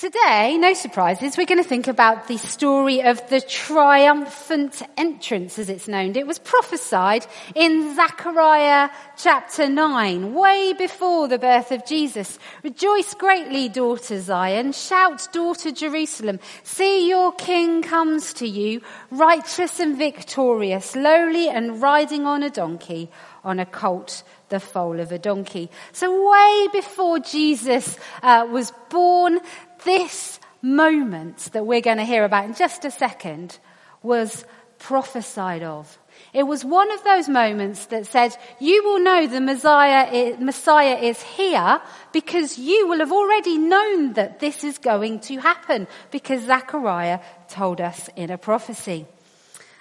Today, no surprises, we're going to think about the story of the triumphant entrance, as it's known. It was prophesied in Zechariah chapter 9, way before the birth of Jesus. Rejoice greatly, daughter Zion. Shout, daughter Jerusalem. See, your king comes to you, righteous and victorious, lowly and riding on a donkey, on a colt the foal of a donkey. So way before Jesus uh, was born, this moment that we're going to hear about in just a second was prophesied of. It was one of those moments that said, you will know the Messiah is, Messiah is here because you will have already known that this is going to happen because Zechariah told us in a prophecy.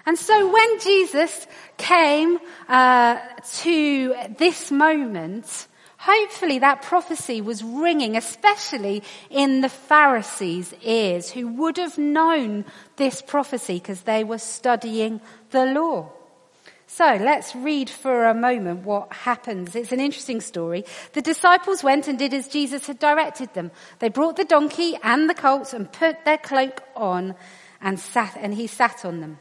And so when Jesus came uh, to this moment, Hopefully that prophecy was ringing, especially in the Pharisees' ears, who would have known this prophecy because they were studying the law. So let's read for a moment what happens. It's an interesting story. The disciples went and did as Jesus had directed them. They brought the donkey and the colt and put their cloak on and sat, and he sat on them.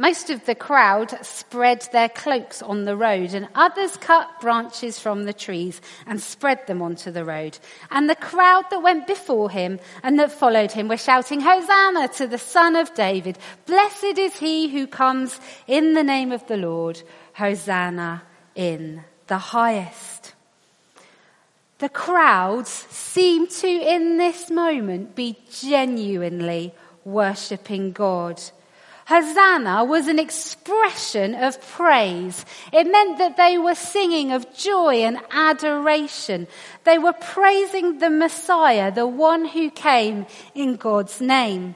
Most of the crowd spread their cloaks on the road and others cut branches from the trees and spread them onto the road. And the crowd that went before him and that followed him were shouting, Hosanna to the son of David. Blessed is he who comes in the name of the Lord. Hosanna in the highest. The crowds seem to in this moment be genuinely worshipping God. Hosanna was an expression of praise. It meant that they were singing of joy and adoration. They were praising the Messiah, the one who came in God's name.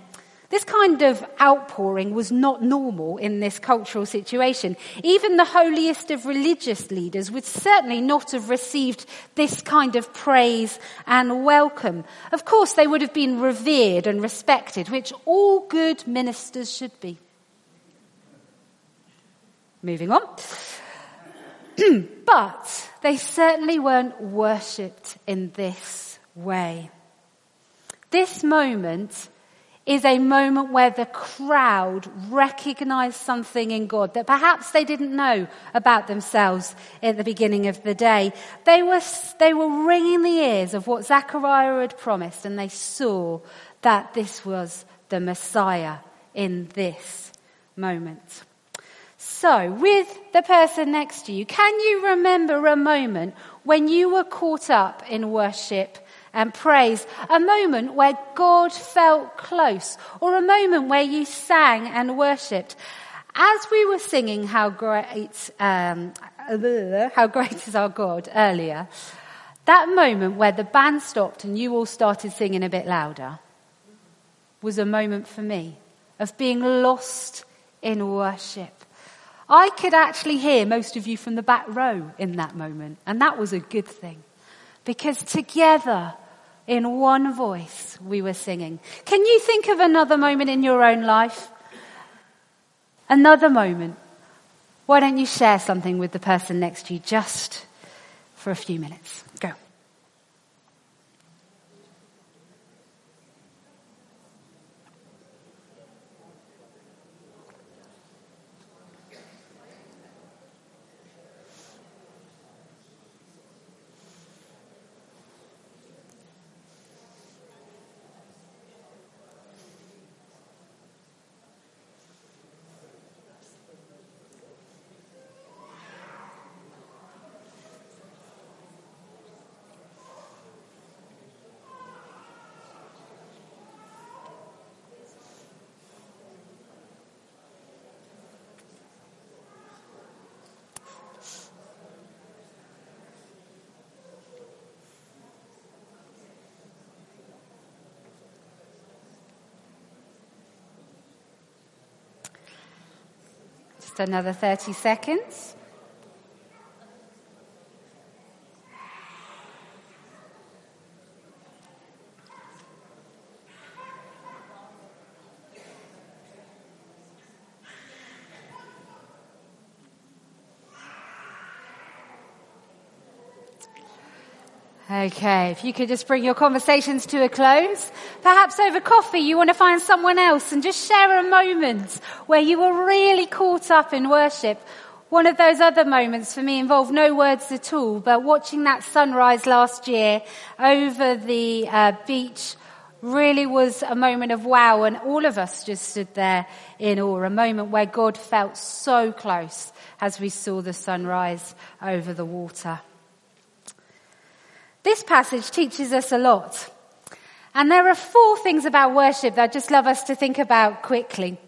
This kind of outpouring was not normal in this cultural situation. Even the holiest of religious leaders would certainly not have received this kind of praise and welcome. Of course, they would have been revered and respected, which all good ministers should be. Moving on. but they certainly weren't worshipped in this way. This moment is a moment where the crowd recognized something in God that perhaps they didn't know about themselves at the beginning of the day. They were, they were ringing the ears of what Zechariah had promised and they saw that this was the Messiah in this moment. So, with the person next to you, can you remember a moment when you were caught up in worship and praise, a moment where God felt close, or a moment where you sang and worshipped. As we were singing how great, um, how great is our God earlier, that moment where the band stopped and you all started singing a bit louder was a moment for me of being lost in worship. I could actually hear most of you from the back row in that moment, and that was a good thing. Because together in one voice we were singing. Can you think of another moment in your own life? Another moment. Why don't you share something with the person next to you just for a few minutes? Just another 30 seconds. Okay, if you could just bring your conversations to a close. Perhaps over coffee you want to find someone else and just share a moment where you were really caught up in worship. One of those other moments for me involved no words at all, but watching that sunrise last year over the uh, beach really was a moment of wow and all of us just stood there in awe, a moment where God felt so close as we saw the sunrise over the water. This passage teaches us a lot. And there are four things about worship that I'd just love us to think about quickly.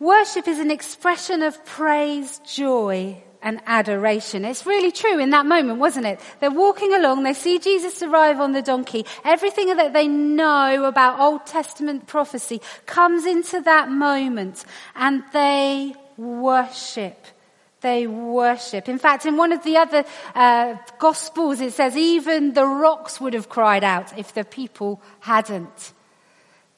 Worship is an expression of praise, joy, and adoration. It's really true in that moment, wasn't it? They're walking along, they see Jesus arrive on the donkey. Everything that they know about Old Testament prophecy comes into that moment and they worship they worship. In fact, in one of the other uh, Gospels, it says even the rocks would have cried out if the people hadn't.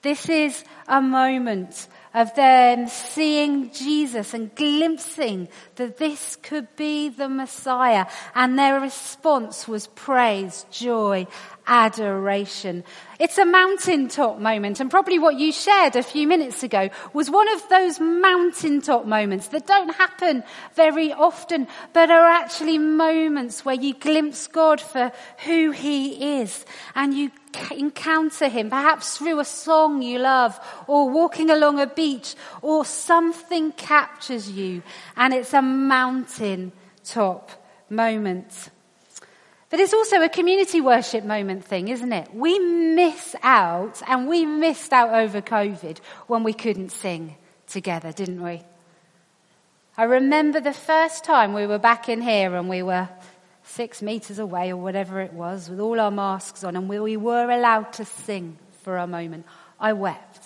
This is a moment of them seeing Jesus and glimpsing that this could be the Messiah. And their response was praise, joy, adoration. It's a mountaintop moment and probably what you shared a few minutes ago was one of those mountaintop moments that don't happen very often but are actually moments where you glimpse God for who He is and you encounter Him perhaps through a song you love or walking along a beach or something captures you and it's a mountain top moment. But it's also a community worship moment thing, isn't it? We miss out, and we missed out over COVID when we couldn't sing together, didn't we? I remember the first time we were back in here and we were six meters away or whatever it was with all our masks on and we were allowed to sing for a moment. I wept.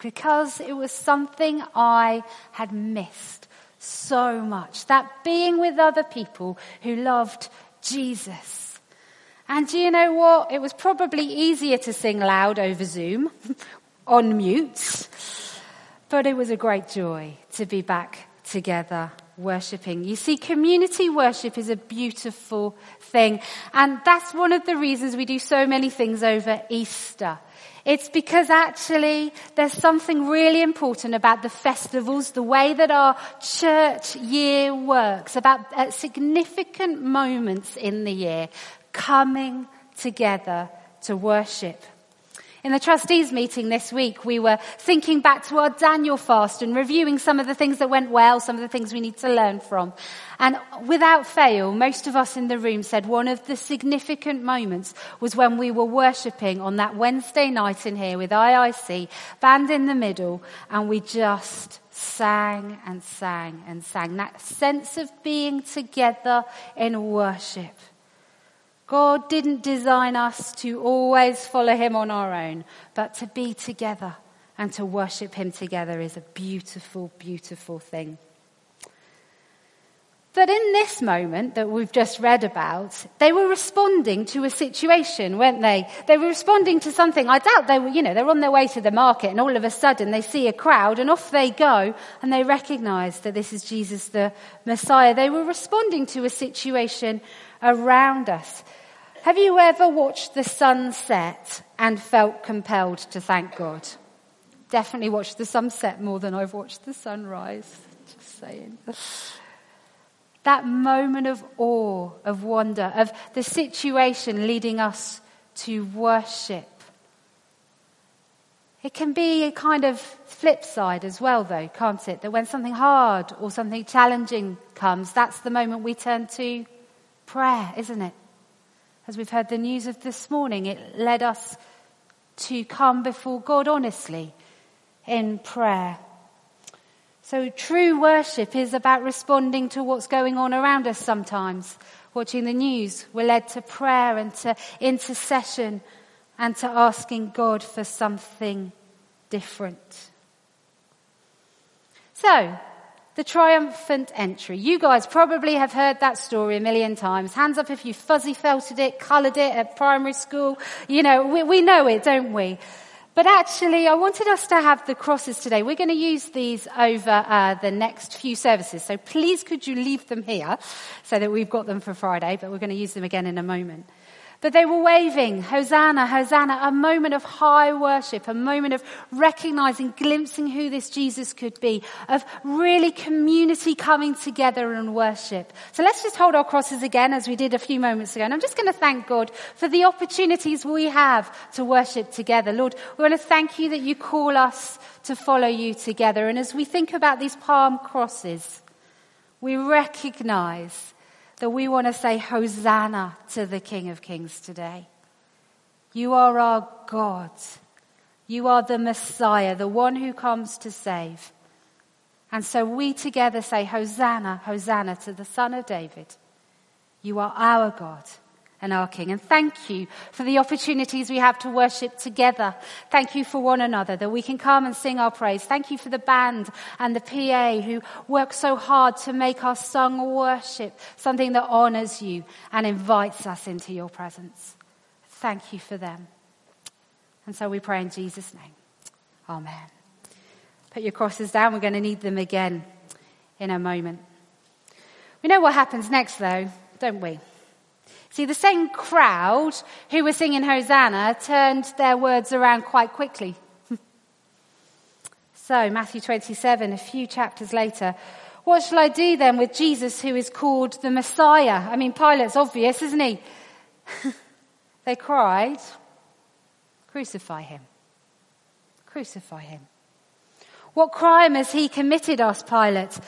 Because it was something I had missed so much. That being with other people who loved Jesus. And do you know what? It was probably easier to sing loud over Zoom, on mute, but it was a great joy to be back together worshipping. You see, community worship is a beautiful thing. And that's one of the reasons we do so many things over Easter. It's because actually there's something really important about the festivals, the way that our church year works, about uh, significant moments in the year coming together to worship. In the trustees meeting this week, we were thinking back to our Daniel fast and reviewing some of the things that went well, some of the things we need to learn from. And without fail, most of us in the room said one of the significant moments was when we were worshipping on that Wednesday night in here with IIC, band in the middle, and we just sang and sang and sang. That sense of being together in worship. God didn't design us to always follow Him on our own, but to be together and to worship Him together is a beautiful, beautiful thing. But in this moment that we've just read about, they were responding to a situation, weren't they? They were responding to something. I doubt they were, you know, they're on their way to the market and all of a sudden they see a crowd and off they go and they recognize that this is Jesus the Messiah. They were responding to a situation around us. Have you ever watched the sunset and felt compelled to thank God? Definitely watched the sunset more than I've watched the sunrise. Just saying. That moment of awe, of wonder, of the situation leading us to worship. It can be a kind of flip side as well, though, can't it? That when something hard or something challenging comes, that's the moment we turn to prayer, isn't it? As we've heard the news of this morning, it led us to come before God honestly in prayer. So true worship is about responding to what's going on around us sometimes. Watching the news, we're led to prayer and to intercession and to asking God for something different. So, the triumphant entry. You guys probably have heard that story a million times. Hands up if you fuzzy felted it, coloured it at primary school. You know, we, we know it, don't we? But actually, I wanted us to have the crosses today. We're going to use these over uh, the next few services. So please could you leave them here so that we've got them for Friday, but we're going to use them again in a moment. That they were waving, Hosanna, Hosanna, a moment of high worship, a moment of recognizing, glimpsing who this Jesus could be, of really community coming together and worship. So let's just hold our crosses again as we did a few moments ago. And I'm just going to thank God for the opportunities we have to worship together. Lord, we want to thank you that you call us to follow you together. And as we think about these palm crosses, we recognize that we want to say Hosanna to the King of Kings today. You are our God. You are the Messiah, the one who comes to save. And so we together say Hosanna, Hosanna to the Son of David. You are our God and our King. And thank you for the opportunities we have to worship together. Thank you for one another that we can come and sing our praise. Thank you for the band and the PA who work so hard to make our song worship something that honors you and invites us into your presence. Thank you for them. And so we pray in Jesus' name. Amen. Put your crosses down. We're going to need them again in a moment. We know what happens next though, don't we? See, the same crowd who were singing Hosanna turned their words around quite quickly. so, Matthew 27, a few chapters later, what shall I do then with Jesus who is called the Messiah? I mean, Pilate's obvious, isn't he? they cried, Crucify him. Crucify him. What crime has he committed, asked Pilate.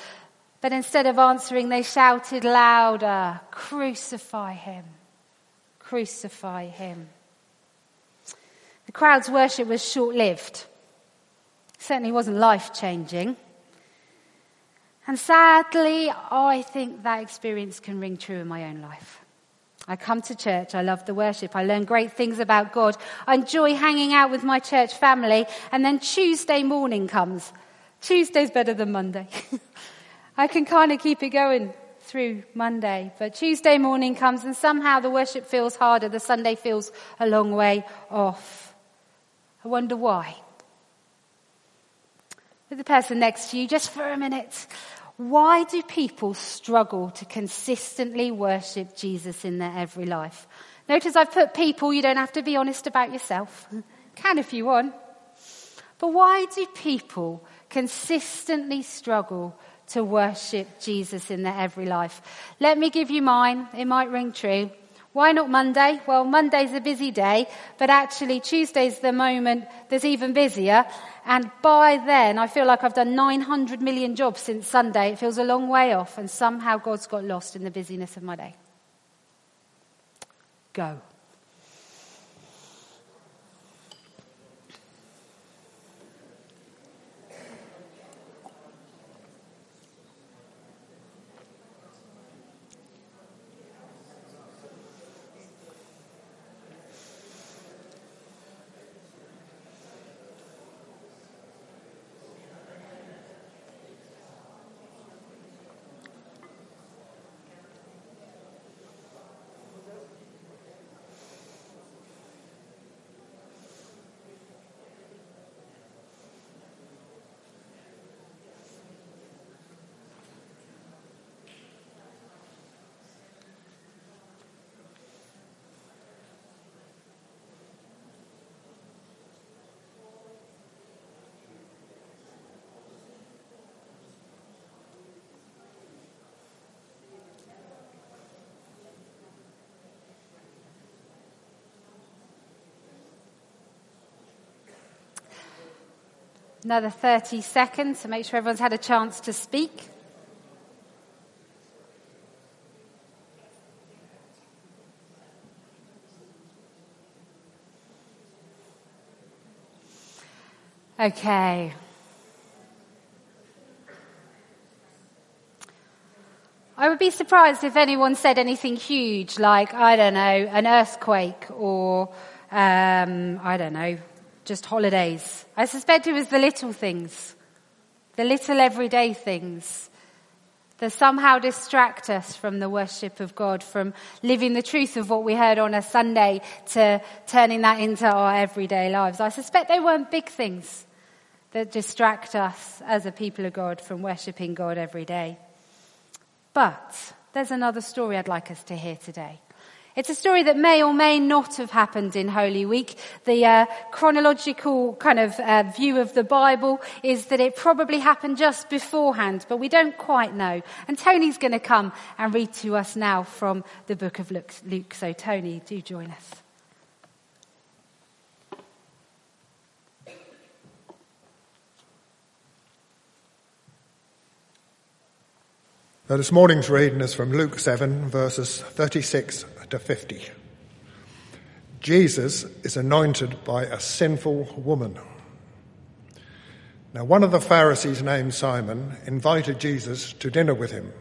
But instead of answering, they shouted louder, Crucify him! Crucify him! The crowd's worship was short lived. Certainly wasn't life changing. And sadly, I think that experience can ring true in my own life. I come to church. I love the worship. I learn great things about God. I enjoy hanging out with my church family. And then Tuesday morning comes. Tuesday's better than Monday. I can kind of keep it going through Monday, but Tuesday morning comes and somehow the worship feels harder. The Sunday feels a long way off. I wonder why. With the person next to you, just for a minute, why do people struggle to consistently worship Jesus in their every life? Notice I've put people, you don't have to be honest about yourself. Can if you want. But why do people consistently struggle to worship Jesus in their every life. Let me give you mine. It might ring true. Why not Monday? Well, Monday's a busy day, but actually Tuesday's the moment that's even busier. And by then, I feel like I've done 900 million jobs since Sunday. It feels a long way off, and somehow God's got lost in the busyness of my day. Go. Another 30 seconds to make sure everyone's had a chance to speak. Okay. I would be surprised if anyone said anything huge like, I don't know, an earthquake or, um, I don't know, just holidays. I suspect it was the little things. the little everyday things that somehow distract us from the worship of God, from living the truth of what we heard on a Sunday to turning that into our everyday lives. I suspect they weren't big things that distract us as a people of God from worshipping God every day. But there's another story I'd like us to hear today. It's a story that may or may not have happened in Holy Week. The uh, chronological kind of uh, view of the Bible is that it probably happened just beforehand, but we don't quite know. And Tony's going to come and read to us now from the book of Luke. So, Tony, do join us. Now, this morning's reading is from Luke 7, verses 36 to 50. Jesus is anointed by a sinful woman. Now, one of the Pharisees named Simon invited Jesus to dinner with him.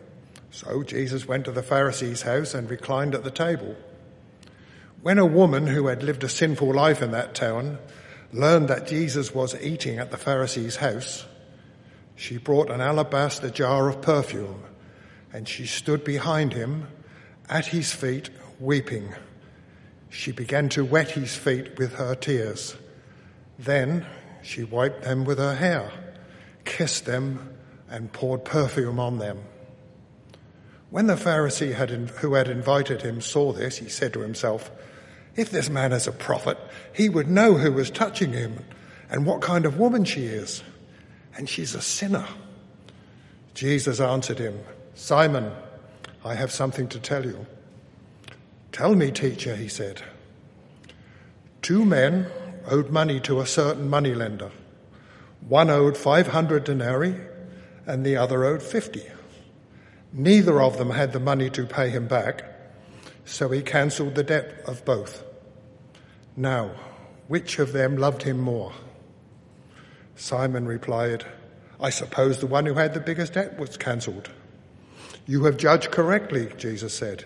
So Jesus went to the Pharisee's house and reclined at the table. When a woman who had lived a sinful life in that town learned that Jesus was eating at the Pharisee's house, she brought an alabaster jar of perfume and she stood behind him at his feet weeping. She began to wet his feet with her tears. Then she wiped them with her hair, kissed them, and poured perfume on them. When the Pharisee had, who had invited him saw this, he said to himself, If this man is a prophet, he would know who was touching him and what kind of woman she is. And she's a sinner. Jesus answered him, Simon, I have something to tell you. Tell me, teacher, he said. Two men owed money to a certain moneylender. One owed 500 denarii and the other owed 50. Neither of them had the money to pay him back, so he cancelled the debt of both. Now, which of them loved him more? Simon replied, I suppose the one who had the biggest debt was cancelled. You have judged correctly, Jesus said.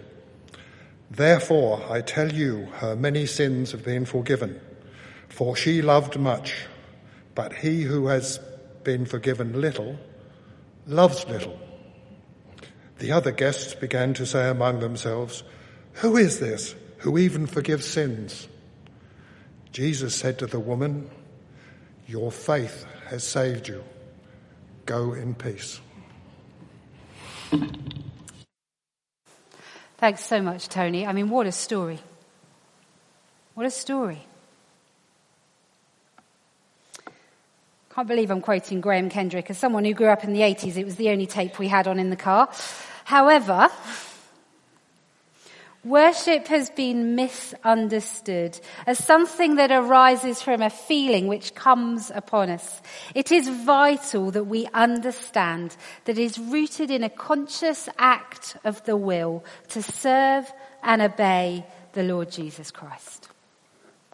Therefore, I tell you, her many sins have been forgiven, for she loved much, but he who has been forgiven little loves little. The other guests began to say among themselves, Who is this who even forgives sins? Jesus said to the woman, Your faith has saved you. Go in peace. Thanks so much, Tony. I mean, what a story. What a story. Can't believe I'm quoting Graham Kendrick. As someone who grew up in the 80s, it was the only tape we had on in the car. However, Worship has been misunderstood as something that arises from a feeling which comes upon us. It is vital that we understand that it is rooted in a conscious act of the will to serve and obey the Lord Jesus Christ.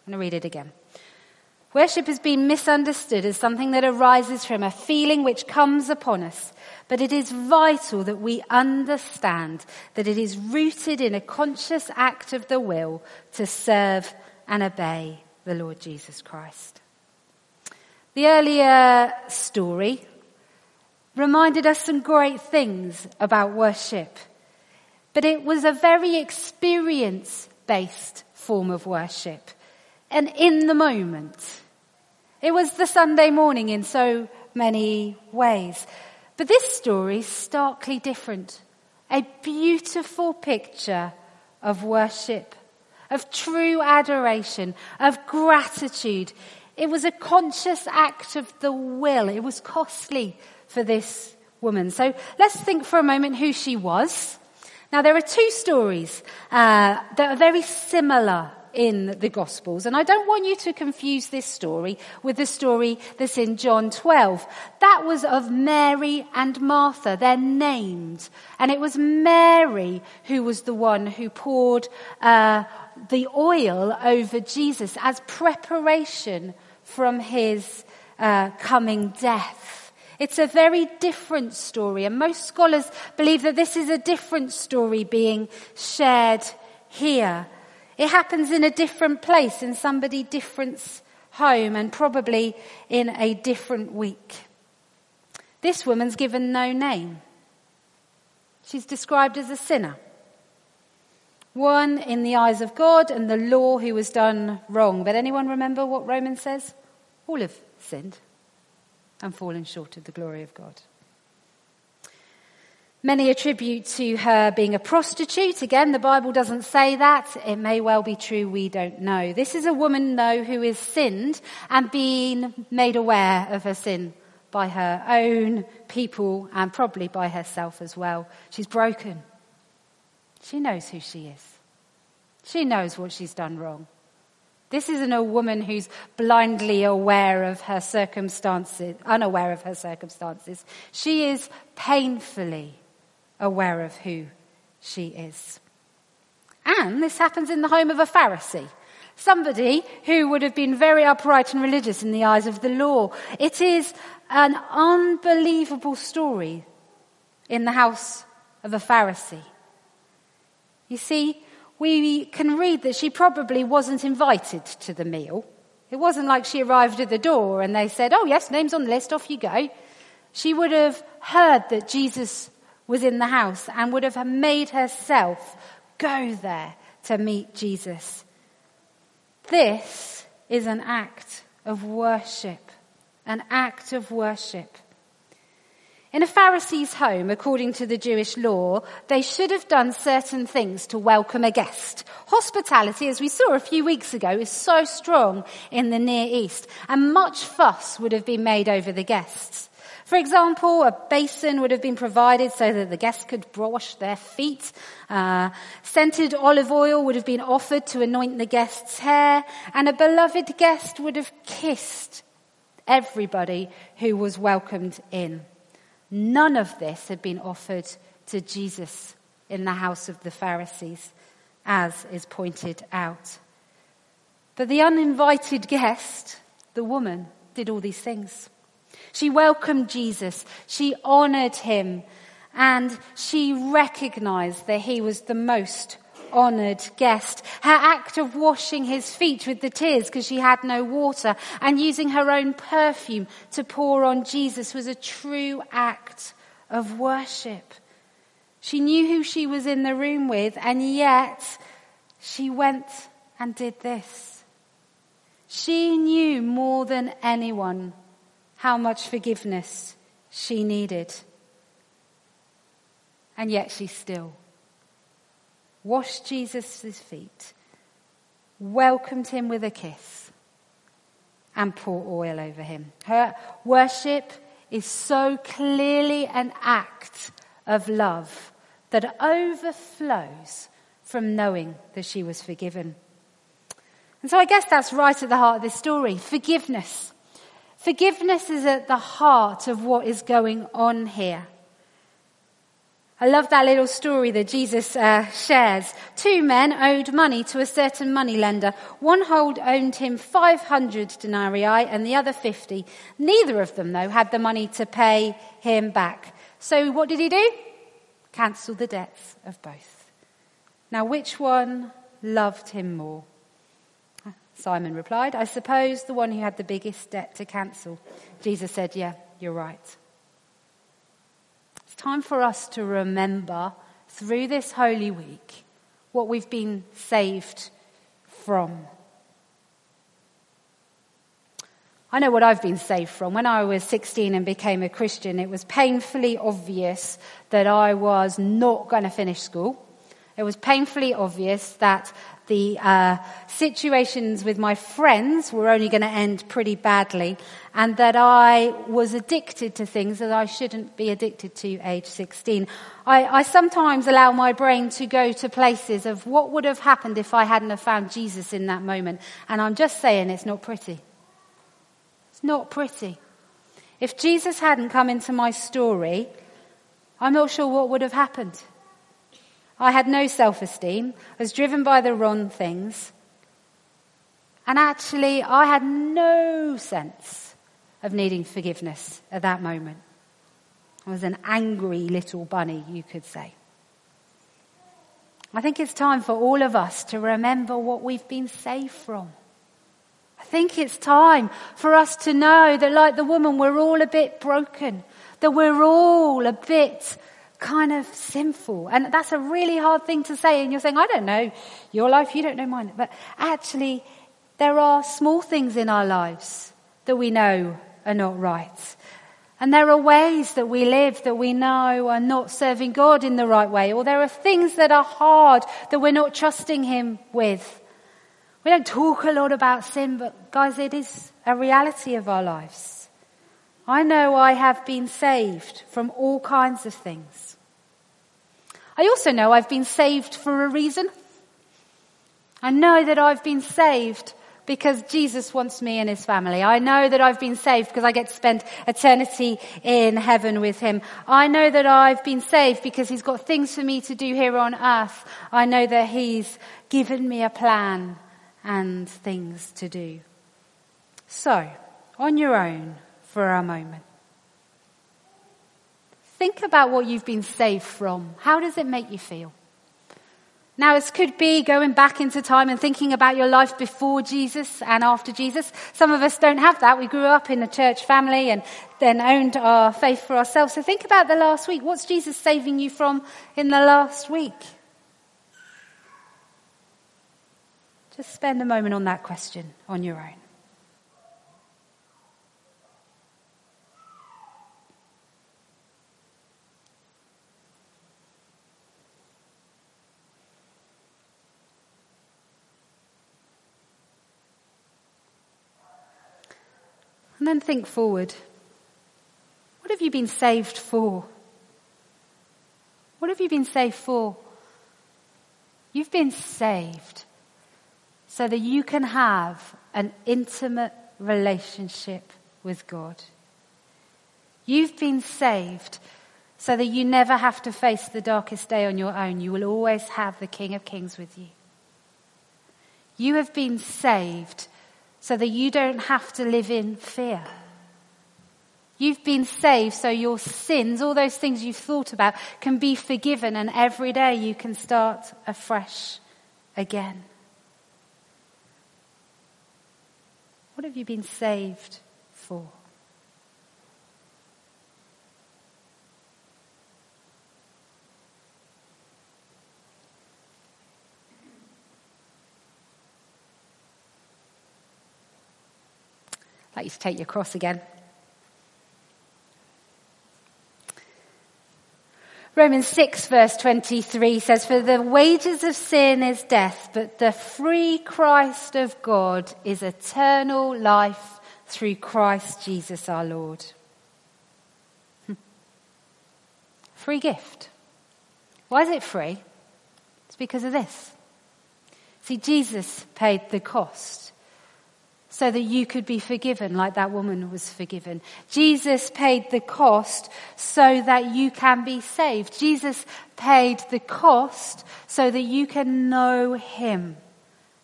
I'm going to read it again. Worship has been misunderstood as something that arises from a feeling which comes upon us but it is vital that we understand that it is rooted in a conscious act of the will to serve and obey the Lord Jesus Christ. The earlier story reminded us some great things about worship, but it was a very experience based form of worship and in the moment. It was the Sunday morning in so many ways. But this story is starkly different. A beautiful picture of worship, of true adoration, of gratitude. It was a conscious act of the will. It was costly for this woman. So let's think for a moment who she was. Now there are two stories uh, that are very similar in the Gospels. And I don't want you to confuse this story with the story that's in John 12. That was of Mary and Martha. They're named. And it was Mary who was the one who poured uh, the oil over Jesus as preparation from his uh, coming death. It's a very different story, and most scholars believe that this is a different story being shared here. It happens in a different place, in somebody different's home, and probably in a different week. This woman's given no name. She's described as a sinner. One in the eyes of God and the law who was done wrong. But anyone remember what Romans says? All have sinned and fallen short of the glory of God. Many attribute to her being a prostitute. Again, the Bible doesn't say that. It may well be true. We don't know. This is a woman, though, who is sinned and being made aware of her sin by her own people and probably by herself as well. She's broken. She knows who she is. She knows what she's done wrong. This isn't a woman who's blindly aware of her circumstances, unaware of her circumstances. She is painfully aware of who she is. And this happens in the home of a Pharisee, somebody who would have been very upright and religious in the eyes of the law. It is an unbelievable story in the house of a Pharisee. You see, we can read that she probably wasn't invited to the meal. It wasn't like she arrived at the door and they said, Oh, yes, name's on the list, off you go. She would have heard that Jesus was in the house and would have made herself go there to meet Jesus. This is an act of worship, an act of worship. In a Pharisee's home, according to the Jewish law, they should have done certain things to welcome a guest. Hospitality, as we saw a few weeks ago, is so strong in the Near East, and much fuss would have been made over the guests. For example, a basin would have been provided so that the guests could wash their feet. Uh, scented olive oil would have been offered to anoint the guest's hair, and a beloved guest would have kissed everybody who was welcomed in. None of this had been offered to Jesus in the house of the Pharisees, as is pointed out. But the uninvited guest, the woman, did all these things. She welcomed Jesus, she honored him, and she recognized that he was the most honored guest. Her act of washing his feet with the tears because she had no water and using her own perfume to pour on Jesus was a true act of worship. She knew who she was in the room with and yet she went and did this. She knew more than anyone how much forgiveness she needed. And yet she still washed Jesus' feet, welcomed him with a kiss, and poured oil over him. Her worship is so clearly an act of love that overflows from knowing that she was forgiven. And so I guess that's right at the heart of this story. Forgiveness. Forgiveness is at the heart of what is going on here. I love that little story that Jesus uh, shares. Two men owed money to a certain money lender. One hold owed him 500 denarii and the other 50. Neither of them, though, had the money to pay him back. So what did he do? Cancel the debts of both. Now, which one loved him more? Simon replied, I suppose the one who had the biggest debt to cancel. Jesus said, Yeah, you're right It's time for us to remember through this Holy Week what we've been saved from. I know what I've been saved from. When I was 16 and became a Christian, it was painfully obvious that I was not going to finish school. It was painfully obvious that the uh, situations with my friends were only going to end pretty badly, and that I was addicted to things that I shouldn't be addicted to age 16. I, I sometimes allow my brain to go to places of what would have happened if I hadn't have found Jesus in that moment, and I'm just saying it's not pretty. It's not pretty. If Jesus hadn't come into my story, I'm not sure what would have happened. I had no self esteem. I was driven by the wrong things. And actually, I had no sense of needing forgiveness at that moment. I was an angry little bunny, you could say. I think it's time for all of us to remember what we've been saved from. I think it's time for us to know that, like the woman, we're all a bit broken, that we're all a bit kind of sinful. And that's a really hard thing to say. And you're saying, I don't know your life, you don't know mine. But actually, there are small things in our lives that we know are not right. And there are ways that we live that we know are not serving God in the right way. Or there are things that are hard that we're not trusting Him with. We don't talk a lot about sin, but guys, it is a reality of our lives. I know I have been saved from all kinds of things. I also know I've been saved for a reason. I know that I've been saved because Jesus wants me in his family. I know that I've been saved because I get to spend eternity in heaven with him. I know that I've been saved because he's got things for me to do here on earth. I know that he's given me a plan and things to do. So, on your own for a moment. Think about what you've been saved from. How does it make you feel? Now, this could be going back into time and thinking about your life before Jesus and after Jesus. Some of us don't have that. We grew up in a church family and then owned our faith for ourselves. So think about the last week. What's Jesus saving you from in the last week? Just spend a moment on that question on your own. And then think forward. What have you been saved for? What have you been saved for? You've been saved so that you can have an intimate relationship with God. You've been saved so that you never have to face the darkest day on your own. You will always have the King of Kings with you. You have been saved so that you don't have to live in fear. You've been saved so your sins, all those things you've thought about, can be forgiven and every day you can start afresh again. What have you been saved for? Like you to take your cross again. Romans 6 verse 23 says, For the wages of sin is death, but the free Christ of God is eternal life through Christ Jesus our Lord. Hmm. Free gift. Why is it free? It's because of this. See, Jesus paid the cost so that you could be forgiven like that woman was forgiven. Jesus paid the cost so that you can be saved. Jesus paid the cost so that you can know him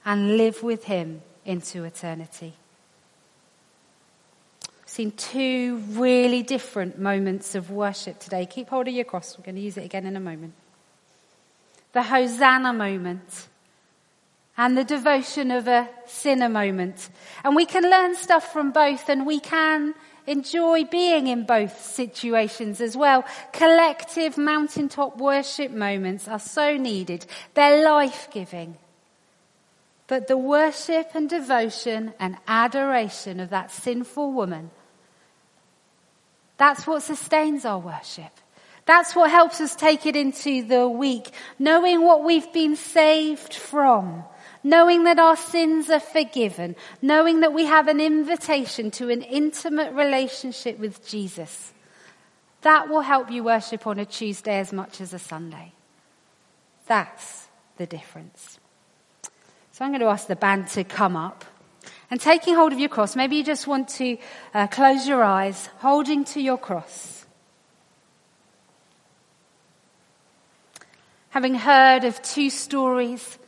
and live with him into eternity. Seen two really different moments of worship today. Keep hold of your cross. We're going to use it again in a moment. The Hosanna moment and the devotion of a sinner moment. And we can learn stuff from both and we can enjoy being in both situations as well. Collective mountaintop worship moments are so needed. They're life-giving. But the worship and devotion and adoration of that sinful woman, that's what sustains our worship. That's what helps us take it into the week, knowing what we've been saved from, knowing that our sins are forgiven, knowing that we have an invitation to an intimate relationship with Jesus. That will help you worship on a Tuesday as much as a Sunday. That's the difference. So I'm going to ask the band to come up. And taking hold of your cross, maybe you just want to uh, close your eyes, holding to your cross. Having heard of two stories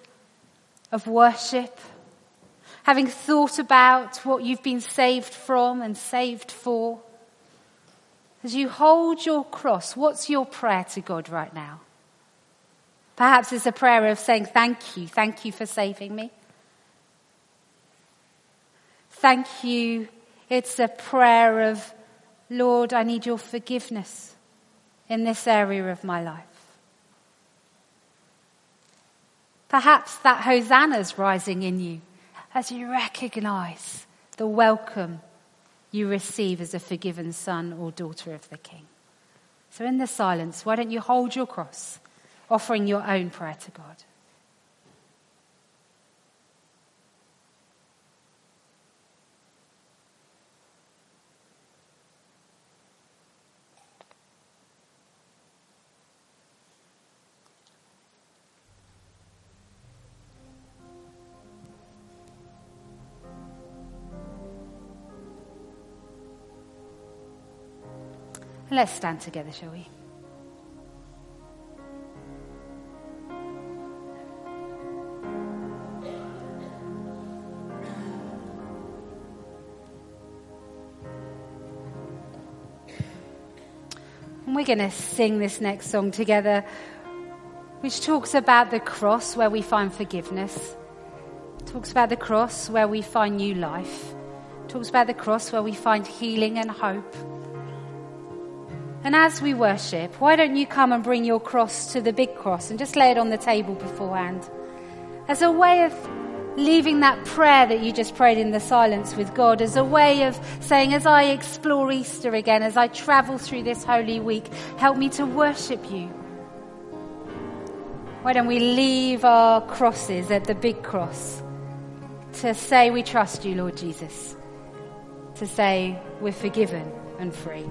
of worship, having thought about what you've been saved from and saved for, as you hold your cross, what's your prayer to God right now? Perhaps it's a prayer of saying, Thank you, thank you for saving me. Thank you. It's a prayer of, Lord, I need your forgiveness in this area of my life. Perhaps that hosanna's rising in you as you recognize the welcome you receive as a forgiven son or daughter of the king. So in the silence, why don't you hold your cross, offering your own prayer to God? Let's stand together, shall we? We're going to sing this next song together, which talks about the cross where we find forgiveness, talks about the cross where we find new life, talks about the cross where we find healing and hope. And as we worship, why don't you come and bring your cross to the big cross and just lay it on the table beforehand? As a way of leaving that prayer that you just prayed in the silence with God, as a way of saying, as I explore Easter again, as I travel through this holy week, help me to worship you. Why don't we leave our crosses at the big cross to say we trust you, Lord Jesus, to say we're forgiven and free.